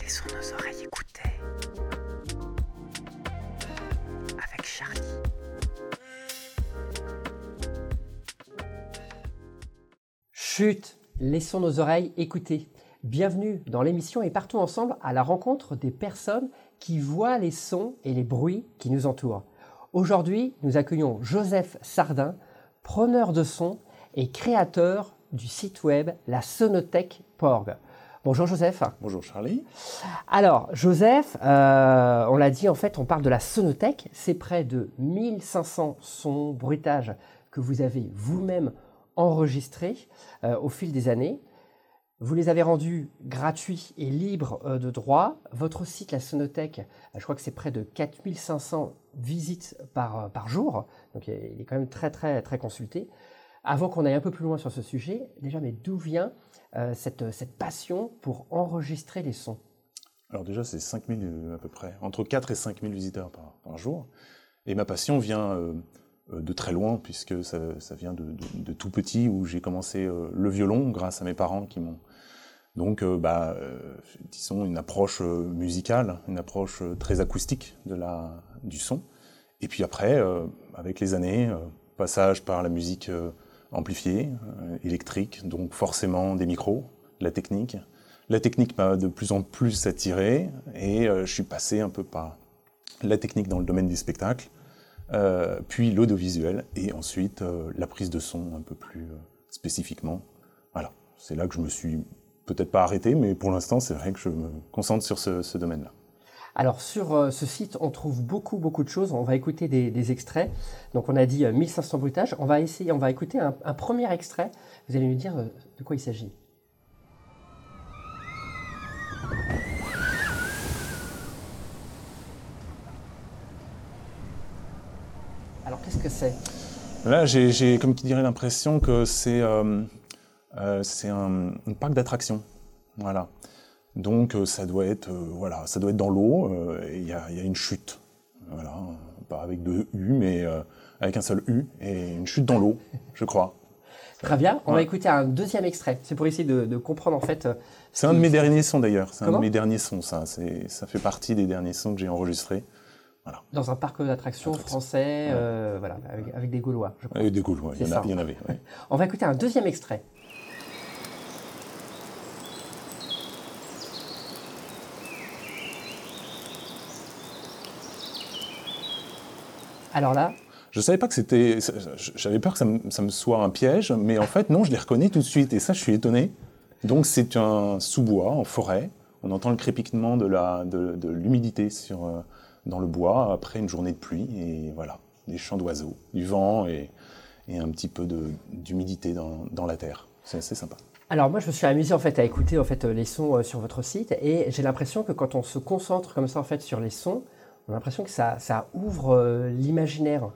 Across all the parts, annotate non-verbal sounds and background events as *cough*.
Laissons nos oreilles écouter. Avec Charlie. Chut, laissons nos oreilles écouter. Bienvenue dans l'émission et partons ensemble à la rencontre des personnes qui voient les sons et les bruits qui nous entourent. Aujourd'hui, nous accueillons Joseph Sardin, preneur de son et créateur du site web la sonothèque.org. Bonjour Joseph. Bonjour Charlie. Alors Joseph, euh, on l'a dit en fait, on parle de la sonothèque. C'est près de 1500 sons, bruitages que vous avez vous-même enregistrés euh, au fil des années. Vous les avez rendus gratuits et libres euh, de droit. Votre site, la Sonothèque, je crois que c'est près de 4500 visites par, euh, par jour. Donc il est quand même très très très consulté. Avant qu'on aille un peu plus loin sur ce sujet, déjà, mais d'où vient euh, cette, cette passion pour enregistrer les sons? Alors déjà, c'est 5000 à peu près, entre 4 et 5000 visiteurs par, par jour. Et ma passion vient euh, de très loin, puisque ça, ça vient de, tout petit, où j'ai commencé euh, le violon grâce à mes parents qui m'ont... Donc, euh, bah, euh, disons, une approche euh, musicale, une approche euh, très acoustique de la, du son. Et puis après, euh, avec les années, euh, passage par la musique euh, amplifiée, électrique, donc forcément des micros, la technique. La technique m'a de plus en plus attiré et je suis passé un peu par la technique dans le domaine du spectacle, puis l'audiovisuel et ensuite la prise de son un peu plus spécifiquement. Voilà, c'est là que je me suis peut-être pas arrêté, mais pour l'instant, c'est vrai que je me concentre sur ce domaine-là. Alors sur euh, ce site, on trouve beaucoup beaucoup de choses. On va écouter des, extraits. Donc on a dit euh, 1500 bruitages. On va essayer, on va écouter un, premier extrait. Vous allez nous dire euh, de quoi il s'agit. Alors qu'est-ce que c'est? Là, j'ai, comme qui dirait, l'impression que c'est euh, euh, c'est un, un, parc d'attractions. Voilà. Donc euh, ça doit être euh, voilà, ça doit être dans l'eau. Il y, a, y, a, une chute. Voilà, pas avec deux U, mais euh, avec un seul U et une chute dans l'eau, *laughs* je crois. Très bien. On ouais. va écouter un deuxième extrait. C'est pour essayer de, de, comprendre en fait. C'est un de mes derniers sons d'ailleurs. C'est un de mes derniers sons. Ça, c'est ça fait partie des derniers sons que j'ai enregistrés. Voilà. Dans un parc d'attractions français, ouais. euh, voilà, avec, avec, des Gaulois, je crois. Avec des Gaulois, il y, en a, il y en avait. Ouais. *laughs* On va écouter un deuxième extrait. Alors là Je savais pas que c'était. J'avais peur que ça me, ça me, soit un piège, mais en fait, non, je les reconnais tout de suite, et ça, je suis étonné. Donc, c'est un sous-bois en forêt. On entend le crépitement de l'humidité de, de sur. Euh, dans le bois après une journée de pluie et voilà, des chants d'oiseaux, du vent et, et, un petit peu d'humidité dans, dans, la terre. C'est assez sympa. Alors moi je me suis amusé en fait à écouter en fait les sons euh, sur votre site et j'ai l'impression que quand on se concentre comme ça en fait sur les sons, on a l'impression que ça, ouvre euh, l'imaginaire.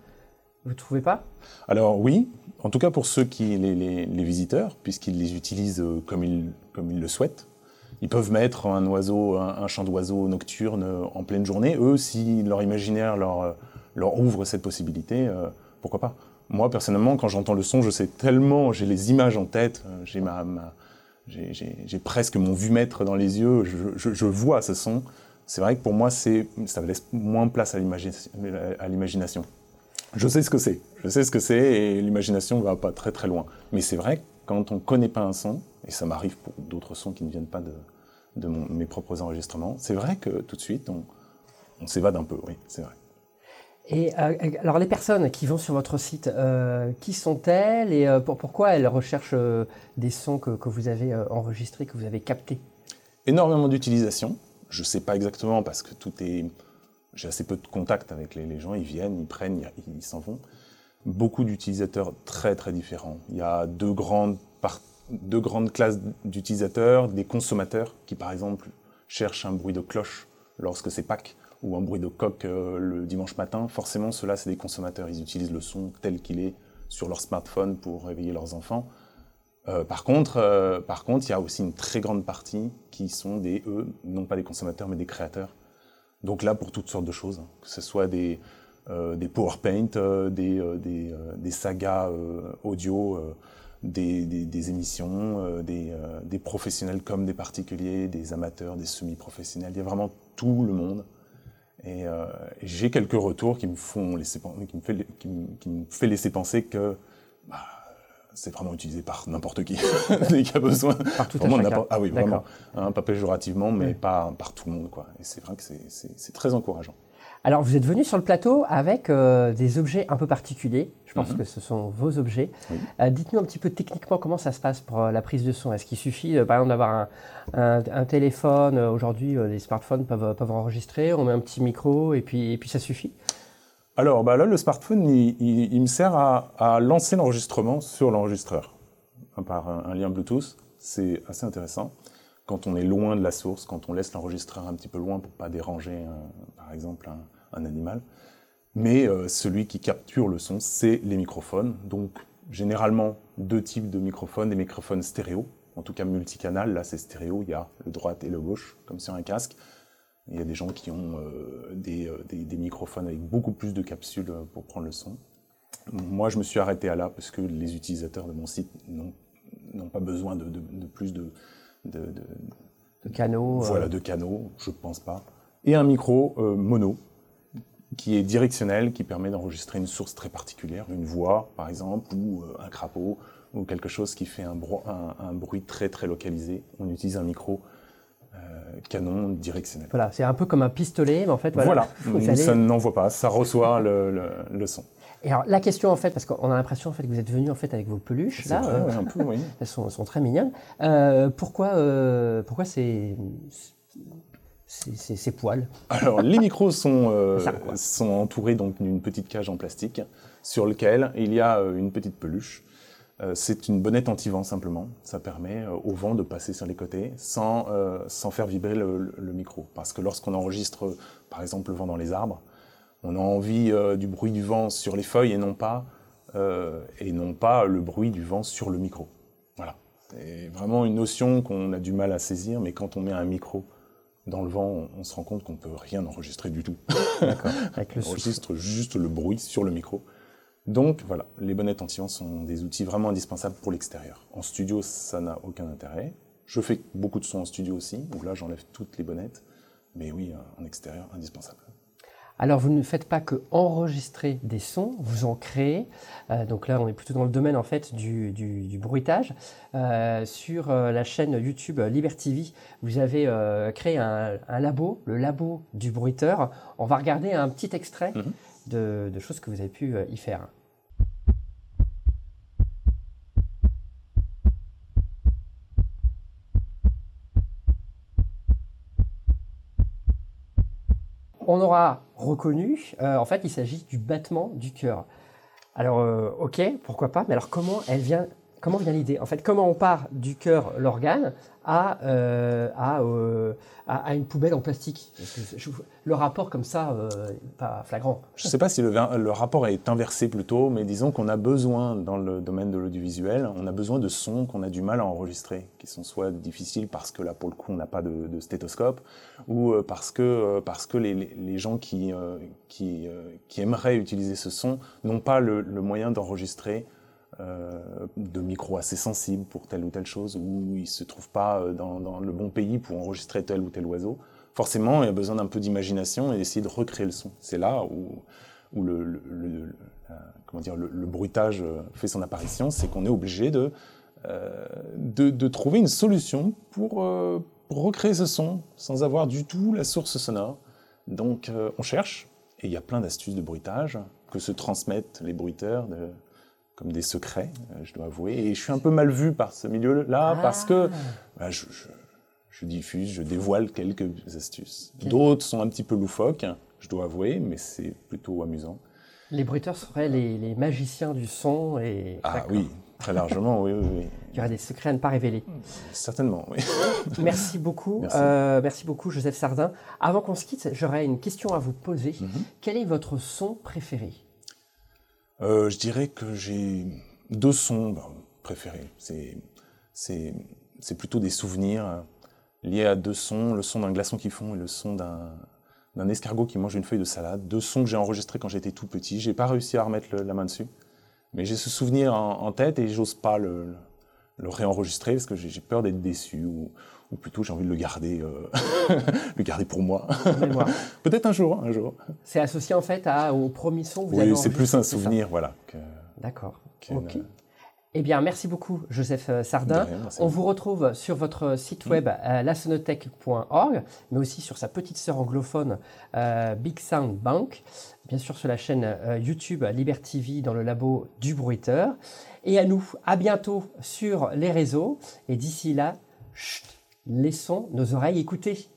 Vous ne trouvez pas? Alors oui, en tout cas pour ceux qui les, visiteurs, puisqu'ils les utilisent euh, comme ils, le souhaitent. Ils peuvent mettre un oiseau, un, chant d'oiseau nocturne en pleine journée. Eux, si leur imaginaire leur, ouvre cette possibilité, euh, pourquoi pas? Moi, personnellement, quand j'entends le son, je sais tellement, j'ai les images en tête, euh, j'ai presque mon vue-mètre dans les yeux, je vois ce son. C'est vrai que pour moi, ça laisse moins place à l'imagination. Je sais ce que c'est, je sais ce que c'est, et l'imagination va pas très très loin. Mais c'est vrai que quand on connaît pas un son, et ça m'arrive pour d'autres sons qui ne viennent pas de, de mon, mes propres enregistrements, c'est vrai que tout de suite, on, on s'évade un peu, oui, c'est vrai. Et euh, alors les personnes qui vont sur votre site, euh, qui sont-elles et euh, pour, pourquoi elles recherchent des sons que, que, vous avez enregistrés, que vous avez captés? Énormément d'utilisation. Je ne sais pas exactement parce que tout est... J'ai assez peu de contact avec les, gens, ils viennent, ils prennent, ils s'en vont. Beaucoup d'utilisateurs très très différents. Il y a deux grandes parties deux grandes classes d'utilisateurs, des consommateurs qui, par exemple, cherchent un bruit de cloche lorsque c'est Pâques, ou un bruit de coq euh, le dimanche matin. Forcément, ceux-là, c'est des consommateurs. Ils utilisent le son tel qu'il est sur leur smartphone pour réveiller leurs enfants. Euh, par contre, euh, par contre, il y a aussi une très grande partie qui sont des, eux, non pas des consommateurs, mais des créateurs. Donc là, pour toutes sortes de choses, hein, que ce soit des, des PowerPoint, des, des, des, sagas audio, des, des, émissions, des, des, professionnels comme des particuliers, des amateurs, des semi-professionnels. Il y a vraiment tout le monde. Et, j'ai quelques retours qui me font laisser, qui me fait, qui me, fait laisser penser que bah, c'est vraiment utilisé par n'importe qui *laughs* dès qu'il a besoin. Par tout à Ah oui, vraiment. Hein, pas péjorativement, mais pas par tout le monde. Quoi. Et c'est vrai que c'est très encourageant. Alors, vous êtes venu sur le plateau avec euh, des objets un peu particuliers. Je pense mhm. que ce sont vos objets. Euh, dites-nous un petit peu techniquement comment ça se passe pour euh, la prise de son. Est-ce qu'il suffit, par exemple, d'avoir un, téléphone Aujourd'hui, les smartphones peuvent, peuvent enregistrer. On met un petit micro et puis, et puis ça suffit? Alors bah là, le smartphone, il, me sert à, lancer l'enregistrement sur l'enregistreur par un, lien Bluetooth. C'est assez intéressant quand on est loin de la source, quand on laisse l'enregistreur un petit peu loin pour pas déranger, par exemple, un, animal. Mais euh, celui qui capture le son, c'est les microphones. Donc généralement deux types de microphones, des microphones stéréo, en tout cas multicanal. Là, c'est stéréo. Il y a le droite et le gauche, comme sur un casque. Il y a des gens qui ont euh, euh, des, microphones avec beaucoup plus de capsules euh, pour prendre le son. Moi, je me suis arrêté à là parce que les utilisateurs de mon site n'ont pas besoin de, plus de, de, canaux. Voilà, de canaux, je ne pense pas. Et un micro mono qui est directionnel, qui permet d'enregistrer une source très particulière, une voix par exemple, ou un crapaud, ou quelque chose qui fait un, un, bruit très très localisé. On utilise un micro canon directionnel. Voilà, c'est un peu comme un pistolet, mais en fait, voilà. voilà. *laughs* ça n'envoie pas, ça reçoit le, le, son. Et alors, la question, en fait, parce qu'on a l'impression en fait, que vous êtes venu en fait, avec vos peluches, là. Vrai, un peu, oui. *laughs* Elles sont, sont, très mignonnes. Euh, pourquoi, euh, pourquoi c'est. Ces poils? Alors, les micros sont, euh, *laughs* sont entourés d'une petite cage en plastique sur lequel il y a une petite peluche euh, c'est une bonnette anti-vent simplement. Ça permet euh, au vent de passer sur les côtés sans, euh, sans faire vibrer le, micro. Parce que lorsqu'on enregistre, par exemple, le vent dans les arbres, on a envie du bruit du vent sur les feuilles et non pas, et non pas le bruit du vent sur le micro. Voilà. C'est vraiment une notion qu'on a du mal à saisir, mais quand on met un micro dans le vent, on, se rend compte qu'on ne peut rien enregistrer du tout. D'accord. *laughs* on enregistre juste le bruit sur le micro. Donc voilà, les bonnettes anti-vent sont des outils vraiment indispensables pour l'extérieur. En studio, ça n'a aucun intérêt. Je fais beaucoup de sons en studio aussi, où là j'enlève toutes les bonnettes. Mais oui, en extérieur, indispensable. Alors vous ne faites pas que enregistrer des sons, vous en créez. Euh, donc là, on est plutôt dans le domaine en fait du, bruitage. Euh, sur euh, la chaîne YouTube Liberty vous avez créé un, labo, le labo du bruiteur. On va regarder un petit extrait mhm. de, de, choses que vous avez pu y faire. On aura reconnu, euh, en fait, il s'agit du battement du cœur. Alors, euh, ok, pourquoi pas, mais alors comment elle vient comment vient l'idée? En fait, comment on part du cœur, l'organe, à, euh, euh, à, une poubelle en plastique? Le rapport comme ça, euh, pas flagrant. Je ne sais pas si le, le, rapport est inversé plutôt, mais disons qu'on a besoin, dans le domaine de l'audiovisuel, on a besoin de sons qu'on a du mal à enregistrer, qui sont soit difficiles parce que là, pour le coup, on n'a pas de, de, stéthoscope, ou parce que, parce que les, les gens qui, qui, qui, aimeraient utiliser ce son n'ont pas le, le moyen d'enregistrer euh, de micros assez sensibles pour telle ou telle chose, ou ils ne se trouvent pas euh, dans, le bon pays pour enregistrer tel ou tel oiseau. Forcément, il y a besoin d'un peu d'imagination et d'essayer de recréer le son. C'est là où, le, comment dire, le, bruitage fait son apparition, c'est qu'on est obligé de, euh, trouver une solution pour, pour, recréer ce son sans avoir du tout la source sonore. Donc on cherche, et il y a plein d'astuces de bruitage que se transmettent les bruiteurs de, comme des secrets, euh, je dois avouer. Et je suis un peu mal vu par ce milieu-là ah. parce que bah, je, diffuse, je dévoile quelques astuces. D'autres sont un petit peu loufoques, je dois avouer, mais c'est plutôt amusant. Les bruiteurs seraient les, magiciens du son et... Ah oui, très largement, oui, oui, *laughs* Il y aurait des secrets à ne pas révéler. Certainement, oui. *laughs* merci beaucoup. Merci. Euh, merci. beaucoup, Joseph Sardin. Avant qu'on se quitte, j'aurais une question à vous poser. Mhm. Quel est votre son préféré? Euh, je dirais que j'ai deux sons ben, préférés. C'est plutôt des souvenirs liés à deux sons, le son d'un glaçon qui fond et le son d'un escargot qui mange une feuille de salade, de sons que j'ai enregistrés quand j'étais tout petit. J'ai pas réussi à remettre la main dessus, mais j'ai ce souvenir en, tête et j'ose pas le, réenregistrer parce que j'ai peur d'être déçu ou plutôt j'ai envie de le garder, euh, *laughs* le garder pour moi. *laughs* Peut-être un jour, un jour. C'est associé en fait à, au premier son. Que oui, c'est plus un souvenir, voilà. D'accord. Ok. Eh bien, merci beaucoup, Joseph euh, Sardin. On vous retrouve sur votre site web euh, lasonotech.org, mais aussi sur sa petite sœur anglophone Big Sound Bank, bien sûr sur la chaîne YouTube Liberty TV dans le labo du bruiteur. Et à nous, à bientôt sur les réseaux. Et d'ici là, chut, laissons nos oreilles écouter.